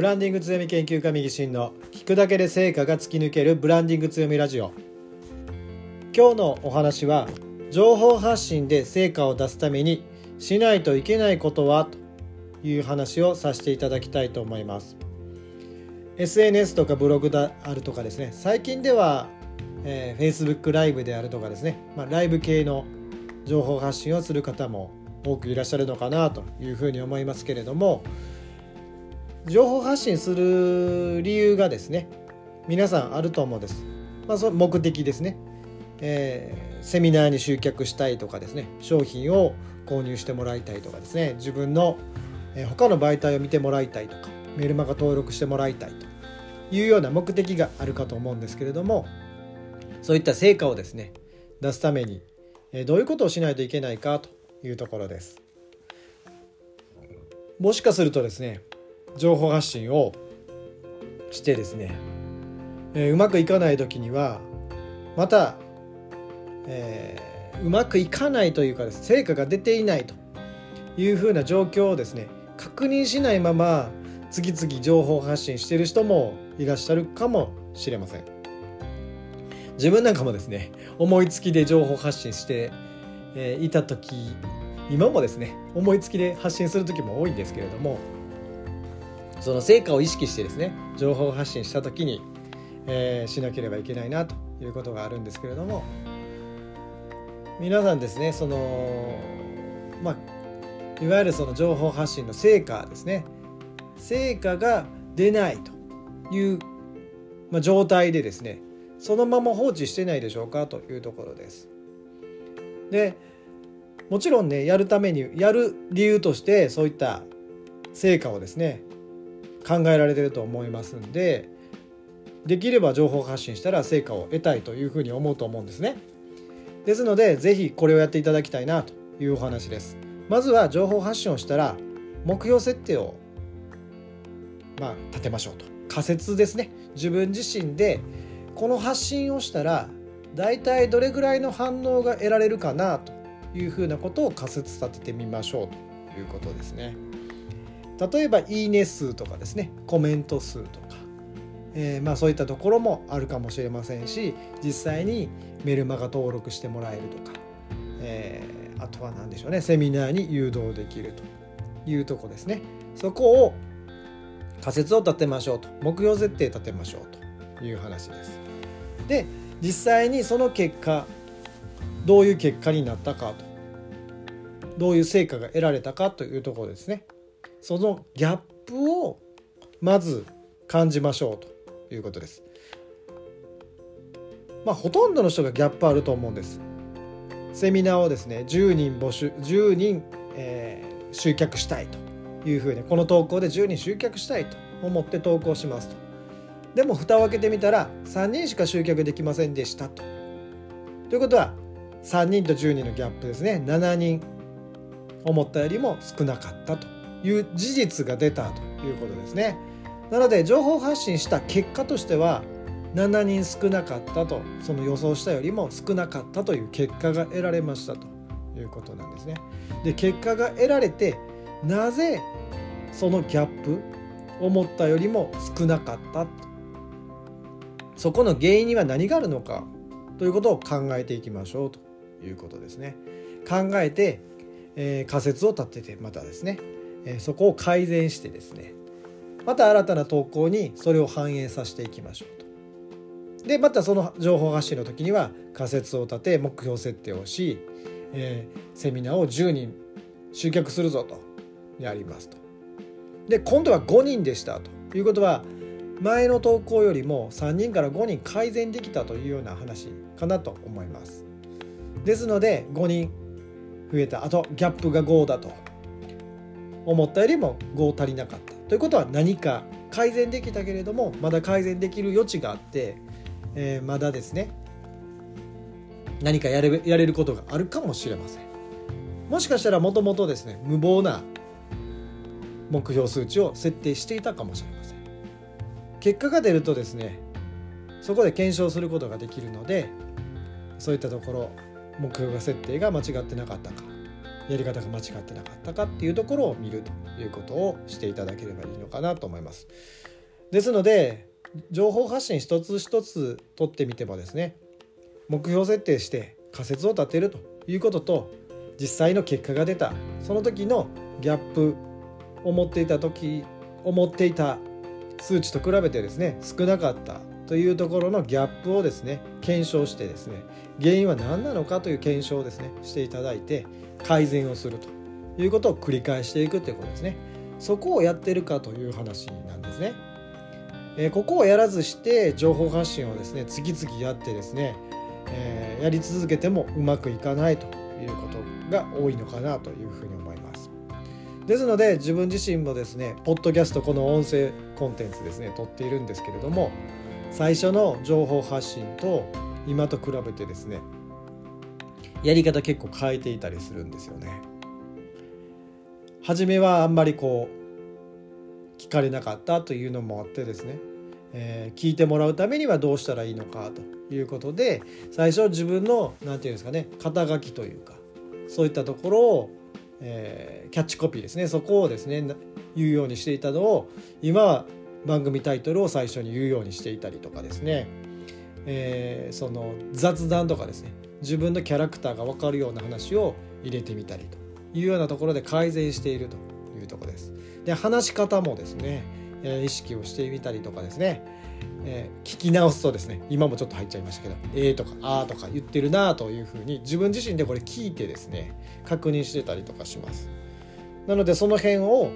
ブランディング強み研究家右進の聞くだけで成果が突き抜けるブランディング強みラジオ。今日のお話は情報発信で成果を出すためにしないといけないことはという話をさせていただきたいと思います。SNS とかブログであるとかですね。最近では、えー、Facebook ライブであるとかですね、まあ、ライブ系の情報発信をする方も多くいらっしゃるのかなというふうに思いますけれども情報発信する理由がですね皆さんあると思うんです。まあ、その目的ですね、えー、セミナーに集客したいとかですね商品を購入してもらいたいとかですね自分の、えー、他の媒体を見てもらいたいとかメルマガ登録してもらいたいというような目的があるかと思うんですけれどもそういった成果をですね出すために、えー、どういうことをしないといけないかというところです。もしかするとですね情報発信をしてですね、えー、うまくいかない時にはまた、えー、うまくいかないというかです成果が出ていないというふうな状況をですね確認しないまま次々情報発信してる人もいらっしゃるかもしれません。自分なんかもですね思いつきで情報発信して、え、いた時今もですね思いつきで発信する時も多いんですけれどもその成果を意識してですね情報発信した時に、えー、しなければいけないなということがあるんですけれども皆さんですねそのまあいわゆるその情報発信の成果ですね成果が出ないという、まあ、状態でですねそのまま放置してないでしょうかというところです。でもちろんねやるためにやる理由としてそういった成果をですね考えられてると思いますんでできれば情報発信したら成果を得たいというふうに思うと思うんですね。ですので是非これをやっていただきたいなというお話です。まずは情報発信をしたら目標設定をまあ立てましょうと。仮説ですね。自分自身でこの発信をしたら大体どれぐらいの反応が得られるかなというふうなことを仮説立ててみましょうということですね。例えば「いいね数」とかですねコメント数とか、えー、まあそういったところもあるかもしれませんし実際にメルマガ登録してもらえるとか、えー、あとは何でしょうねセミナーに誘導できるというとこですね。そこを仮説を立てましょうと。目標設定立てましょうという話です。で実際にその結果どういう結果になったかと。どういう成果が得られたかというところですね。そのギャップをまず感じましょうということです。まあ、ほとんどの人がギャップあると思うんです。セミナーをですね10人募集10人、えー、集客したいというふうにこの投稿で10人集客したいと思って投稿しますと。でも蓋を開けてみたら3人しか集客できませんでしたと。ということは3人と10人のギャップですね7人思ったよりも少なかったという事実が出たということですね。なので情報発信した結果としては7人少なかったとその予想したよりも少なかったという結果が得られましたということなんですね。で結果が得られてなぜそのギャップ思ったよりも少なかったそこの原因には何があるのかということを考えていきましょうということですね。考えて、えー、仮説を立ててまたですねそこを改善してですねまた新たな投稿にそれを反映させていきましょうと。でまたその情報発信の時には仮説を立て目標設定をし、えー、セミナーを10人集客するぞとやりますと。で今度は5人でしたということは前の投稿よりも3人から5人改善できたというような話かなと思います。ですので5人増えたあとギャップが5だと思ったよりも5足りなかったということは何か改善できたけれどもまだ改善できる余地があって、えー、まだですね何かやれやれることがあるかもしれません。もしかしたらもともとですね無謀な目標数値を設定していたかもしれません。結果が出るとですねそこで検証することができるのでそういったところ目標が設定が間違ってなかったか。やり方が間違ってなかったかっていうところを見るということをしていただければいいのかなと思います。ですので情報発信一つ一つ取ってみてもですね目標設定して仮説を立てるということと実際の結果が出たその時のギャップ思っていた時思っていた数値と比べてですね少なかったというところのギャップをですね検証してですね原因は何なのかという検証をですねしていただいて改善をするということを繰り返していくということですね。そこをやってるかという話なんですね、えー、ここをやらずして情報発信をですね次々やってですね、えー、やり続けてもうまくいかないということが多いのかなというふうに思います。ですので自分自身もですねポッドキャストこの音声コンテンツですね撮っているんですけれども最初の情報発信と今と比べてですねやり方結構変えていたりするんですよね。初めはあんまりこう聞かれなかったというのもあってですね、えー、聞いてもらうためにはどうしたらいいのかということで最初自分の何て言うんですかね肩書きというかそういったところを、えー、キャッチコピーですねそこをですね言うようにしていたのを今は番組タイトルを最初に言うようにしていたりとかですね、えー、その雑談とかですね自分のキャラクターが分かるような話を入れてみたりというようなところで改善しているというとこです。で話し方もですね、えー、意識をしてみたりとかですね、えー、聞き直すとですね今もちょっと入っちゃいましたけど「えー」とか「あー」とか言ってるなというふうに自分自身でこれ聞いてですね確認してたりとかします。なのでその辺を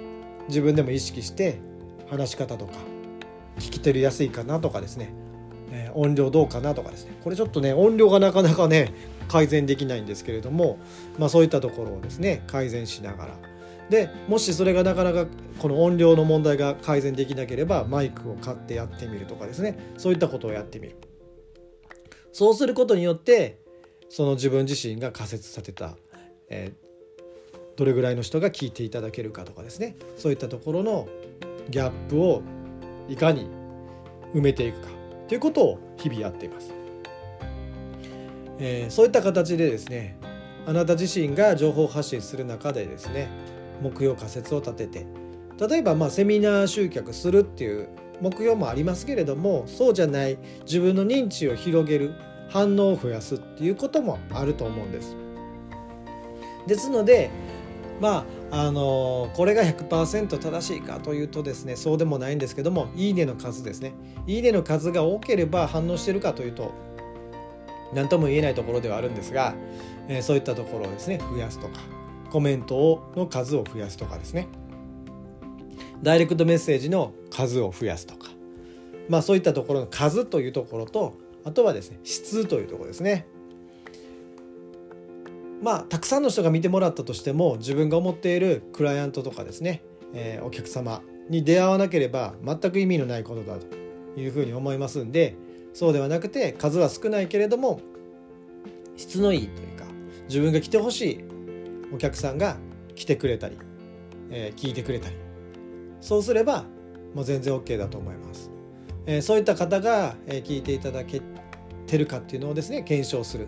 自分でも意識して話し方とか聞き取りやすいかなとかですね、え、音量どうかなとかですね。これちょっとね音量がなかなかね改善できないんですけれども、まあ、そういったところをですね改善しながら。でもしそれがなかなかこの音量の問題が改善できなければマイクを買ってやってみるとかですね。そういったことをやってみる。そうすることによってその自分自身が仮説立てた、えー、どれぐらいの人が聞いていただけるかとかですね。そういったところのギャップをいかに埋めていくかということを日々やっています。えー、そういった形でですねあなた自身が情報発信する中でですね目標仮説を立てて例えばまあセミナー集客するっていう目標もありますけれどもそうじゃない自分の認知を広げる反応を増やすっていうこともあると思うんです。ですのでまああのこれが100%正しいかというとですねそうでもないんですけどもいいねの数ですね。いいねの数が多ければ反応してるかというと何とも言えないところではあるんですが、えー、そういったところをですね増やすとかコメントの数を増やすとかですね。ダイレクトメッセージの数を増やすとかまあそういったところの数というところとあとはですね質というところですね。まあたくさんの人が見てもらったとしても自分が思っているクライアントとかですね、えー、お客様に出会わなければ全く意味のないことだというふうに思いますんでそうではなくて数は少ないけれども質のいいというか自分が来てほしいお客さんが来てくれたり、えー、聞いてくれたりそうすればもう全然 OK だと思います、えー、そういった方が、え聞いていただけてるかっていうのをですね検証する、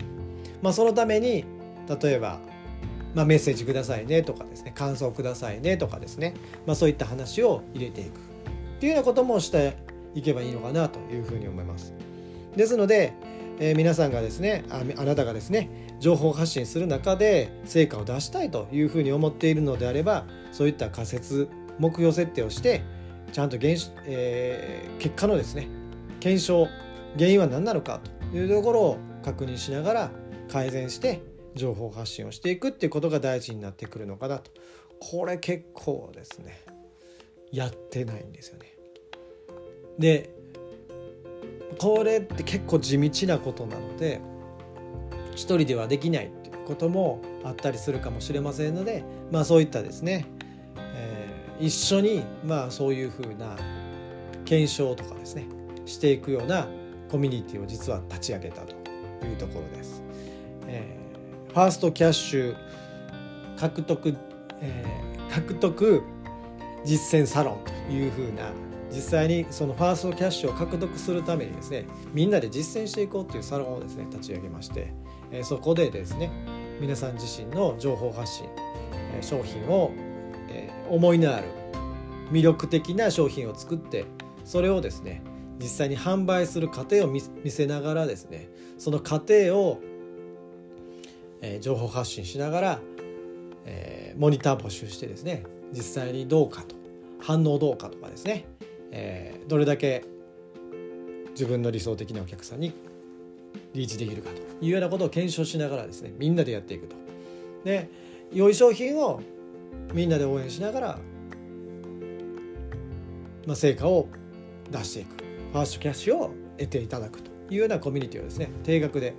まあ、そのために例えば、まあ、メッセージくださいねとかですね感想くださいねとかですね、まあ、そういった話を入れていくっていうようなこともしていけばいいのかなというふうに思います。ですので、えー、皆さんがですねああなたがですね情報発信する中で成果を出したいというふうに思っているのであればそういった仮説目標設定をしてちゃんと原、えー、結果のですね検証原因は何なのかというところを確認しながら改善して情報発信をしていくっていうことが大事になってくるのかなとこれ結構ですねやってないんですよね。でこれって結構地道なことなので一人ではできないっていうこともあったりするかもしれませんのでまあそういったですね、えー、一緒にまあそういうふうな検証とかですねしていくようなコミュニティを実は立ち上げたというところです。えファーストキャッシュ獲得、えー、獲得実践サロンというふうな実際にそのファーストキャッシュを獲得するためにですねみんなで実践していこうというサロンをですね立ち上げまして、えー、そこでですね皆さん自身の情報発信商品を、え思いのある魅力的な商品を作ってそれをですね実際に販売する過程を見せながらですねその過程を、え情報発信しながら、えモニター募集してですね実際にどうかと反応どうかとかですね、えどれだけ自分の理想的なお客さんにリーチできるかというようなことを検証しながらですねみんなでやっていくと。で良い商品をみんなで応援しながら、まあ、成果を出していくファーストキャッシュを得ていただくというようなコミュニティをですね定額で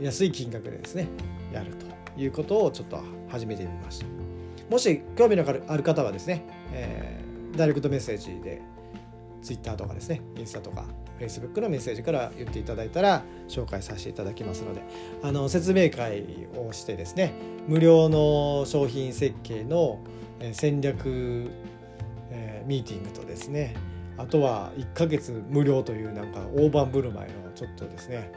安い金額でですねやるということをちょっと始めてみました。もし興味のある方はですね、えー、ダイレクトメッセージで Twitter とかですねインスタとか Facebook のメッセージから言っていただいたら紹介させていただきますのであの説明会をしてですね無料の商品設計の戦略、えー、ミーティングとですねあとは1ヶ月無料というなんか大盤振る舞いのちょっとですね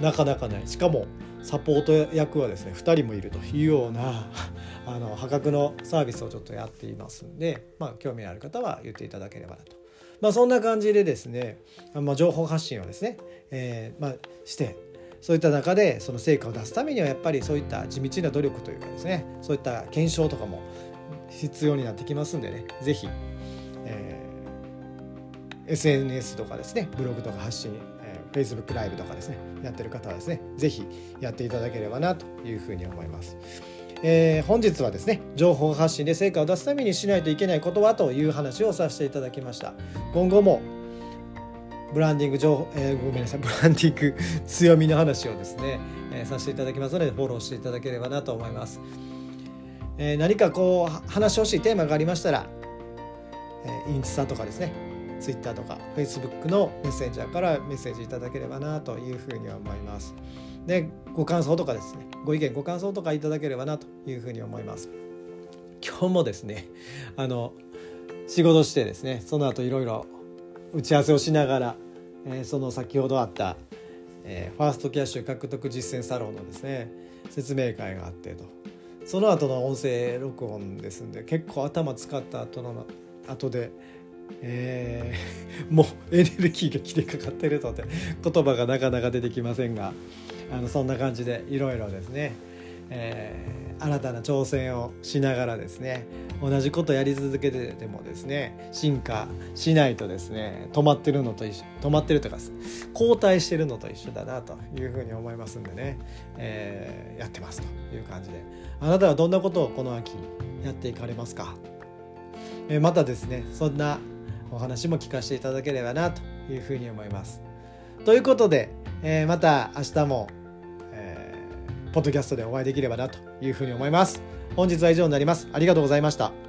なかなかないしかもサポート役はですね2人もいるというような あの破格のサービスをちょっとやっていますんで、まあ、興味のある方は言っていただければなと。まあ、そんな感じでですね、まあ、情報発信をですね、えーまあ、してそういった中でその成果を出すためにはやっぱりそういった地道な努力というかですねそういった検証とかも必要になってきますんでね是非、えー、SNS とかですねブログとか発信、Facebook ライブとかですねやってる方はですね是非やっていただければなというふうに思います。えー、本日はですね情報発信で成果を出すためにしないといけないことはという話をさせていただきました今後もブランディング情報、えー、ごめんなさいブランディング強みの話をですね、えー、させていただきますのでフォローしていただければなと思います、えー、何かこう話してほしいテーマがありましたら、えー、インスタとかですねツイッターとかフェイスブックのメッセンジャーからメッセージいただければなというふうに思います。でご感想とかですね。ご意見ご感想とかいただければなというふうに思います。今日もですねあの仕事してですねその後いろいろ打ち合わせをしながら、えー、その先ほどあった、えー、ファーストキャッシュ獲得実践サロンのですね説明会があってと。その後の音声録音ですんで結構頭使った後の後でえー、もうエネルギーが切れかかってるので言葉がなかなか出てきませんがあのそんな感じでいろいろですね、えー、新たな挑戦をしながらですね同じことやり続けてでもですね進化しないとですね止まってるのと一緒止まってるとか後退してるのと一緒だなというふうに思いますんでね、えー、やってますという感じで。あなたはどんなことをこの秋やっていかれますか、え、またですねそんなお話も聞かせていただければなというふうに思います。ということで、えー、また明日もえポッドキャストでお会いできればなというふうに思います。本日は以上になります。ありがとうございました。